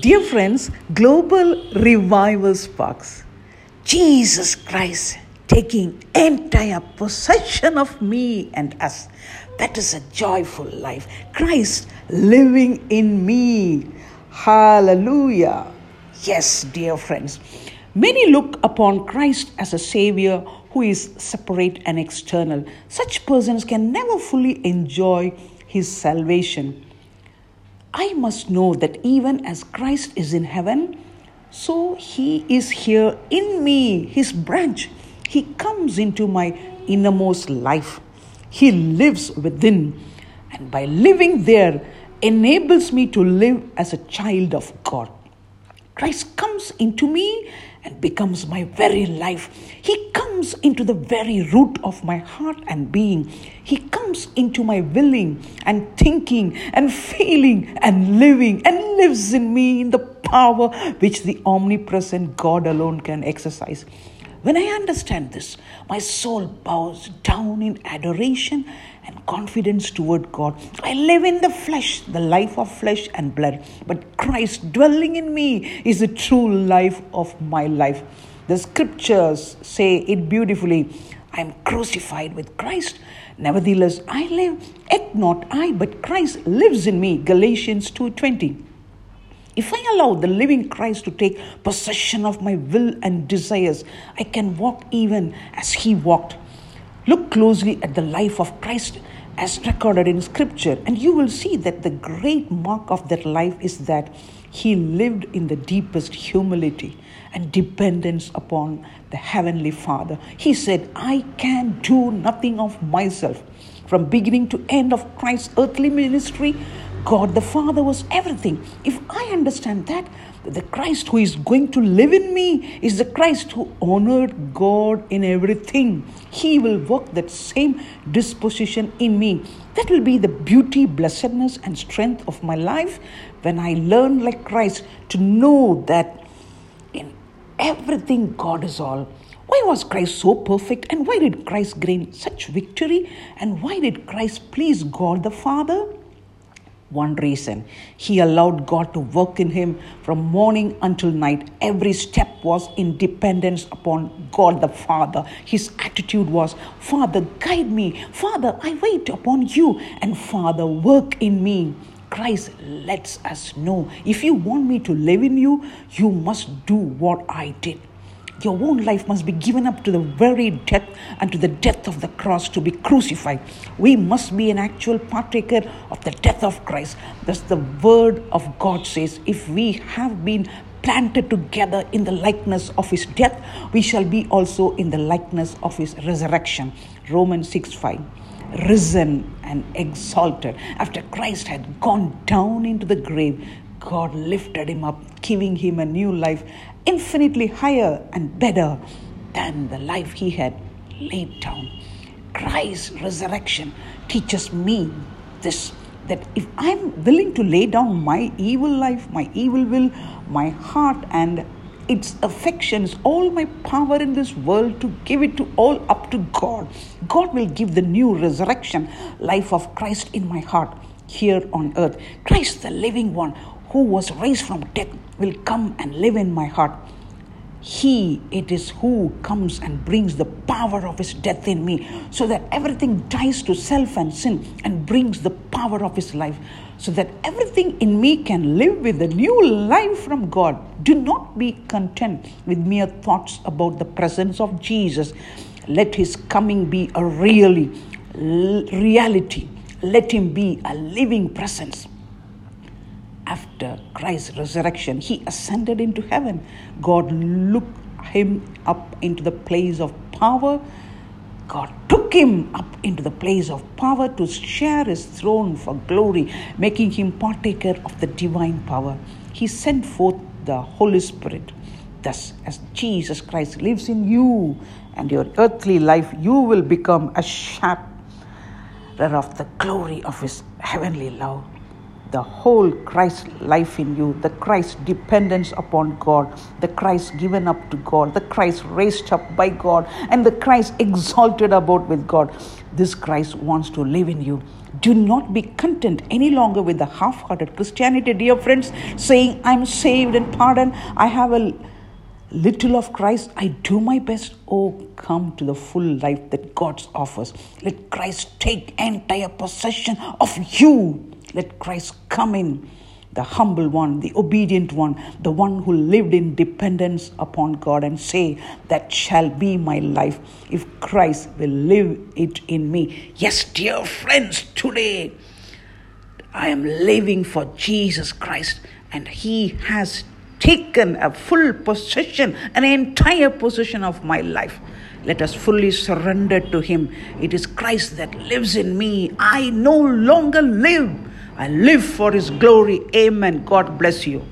Dear friends, Global Revival Sparks. Jesus Christ taking entire possession of me and us. That is a joyful life. Christ living in me. Hallelujah. Yes, dear friends. Many look upon Christ as a savior who is separate and external. Such persons can never fully enjoy his salvation. I must know that even as Christ is in heaven, so he is here in me, his branch. He comes into my innermost life. He lives within. And by living there, enables me to live as a child of God. Christ comes into me and becomes my very life. He comes into the very root of my heart and being. He comes into my willing and thinking and feeling and living and lives in me in the power which the omnipresent God alone can exercise. When I understand this, my soul bows down in adoration and confidence toward God. I live in the flesh, the life of flesh and blood, but Christ dwelling in me is the true life of my life. The scriptures say it beautifully I am crucified with Christ. Nevertheless, I live, yet not I, but Christ lives in me. Galatians 2:20. If I allow the living Christ to take possession of my will and desires, I can walk even as he walked. Look closely at the life of Christ as recorded in Scripture, and you will see that the great mark of that life is that he lived in the deepest humility and dependence upon the Heavenly Father. He said, I can do nothing of myself. From beginning to end of Christ's earthly ministry, God the Father was everything. If I understand that, the Christ who is going to live in me is the Christ who honored God in everything. He will work that same disposition in me. That will be the beauty, blessedness, and strength of my life when I learn like Christ to know that in everything God is all. Why was Christ so perfect and why did Christ gain such victory and why did Christ please God the Father? One reason. He allowed God to work in him from morning until night. Every step was in dependence upon God the Father. His attitude was, Father, guide me. Father, I wait upon you. And Father, work in me. Christ lets us know if you want me to live in you, you must do what I did. Your own life must be given up to the very death and to the death of the cross to be crucified. We must be an actual partaker of the death of Christ. Thus, the word of God says, if we have been planted together in the likeness of his death, we shall be also in the likeness of his resurrection. Romans 6 5 risen and exalted. After Christ had gone down into the grave, God lifted him up, giving him a new life infinitely higher and better than the life he had laid down. Christ's resurrection teaches me this that if I'm willing to lay down my evil life, my evil will, my heart, and its affections, all my power in this world to give it to all up to God, God will give the new resurrection life of Christ in my heart here on earth. Christ, the living one who was raised from death, will come and live in my heart. He it is who comes and brings the power of his death in me so that everything dies to self and sin and brings the power of his life so that everything in me can live with a new life from God. Do not be content with mere thoughts about the presence of Jesus. Let his coming be a really reality. Let him be a living presence after Christ's resurrection, he ascended into heaven. God looked him up into the place of power. God took him up into the place of power to share his throne for glory, making him partaker of the divine power. He sent forth the Holy Spirit. Thus, as Jesus Christ lives in you and your earthly life, you will become a sharer of the glory of his heavenly love the whole Christ life in you, the Christ dependence upon God, the Christ given up to God, the Christ raised up by God, and the Christ exalted about with God. This Christ wants to live in you. Do not be content any longer with the half hearted Christianity, dear friends, saying, I'm saved and pardoned. I have a little of Christ. I do my best. Oh, come to the full life that God offers. Let Christ take entire possession of you. Let Christ come in the humble one, the obedient one, the one who lived in dependence upon God, and say, That shall be my life if Christ will live it in me. Yes, dear friends, today I am living for Jesus Christ, and He has taken a full possession, an entire possession of my life. Let us fully surrender to Him. It is Christ that lives in me. I no longer live I live for His glory. Amen. God bless you.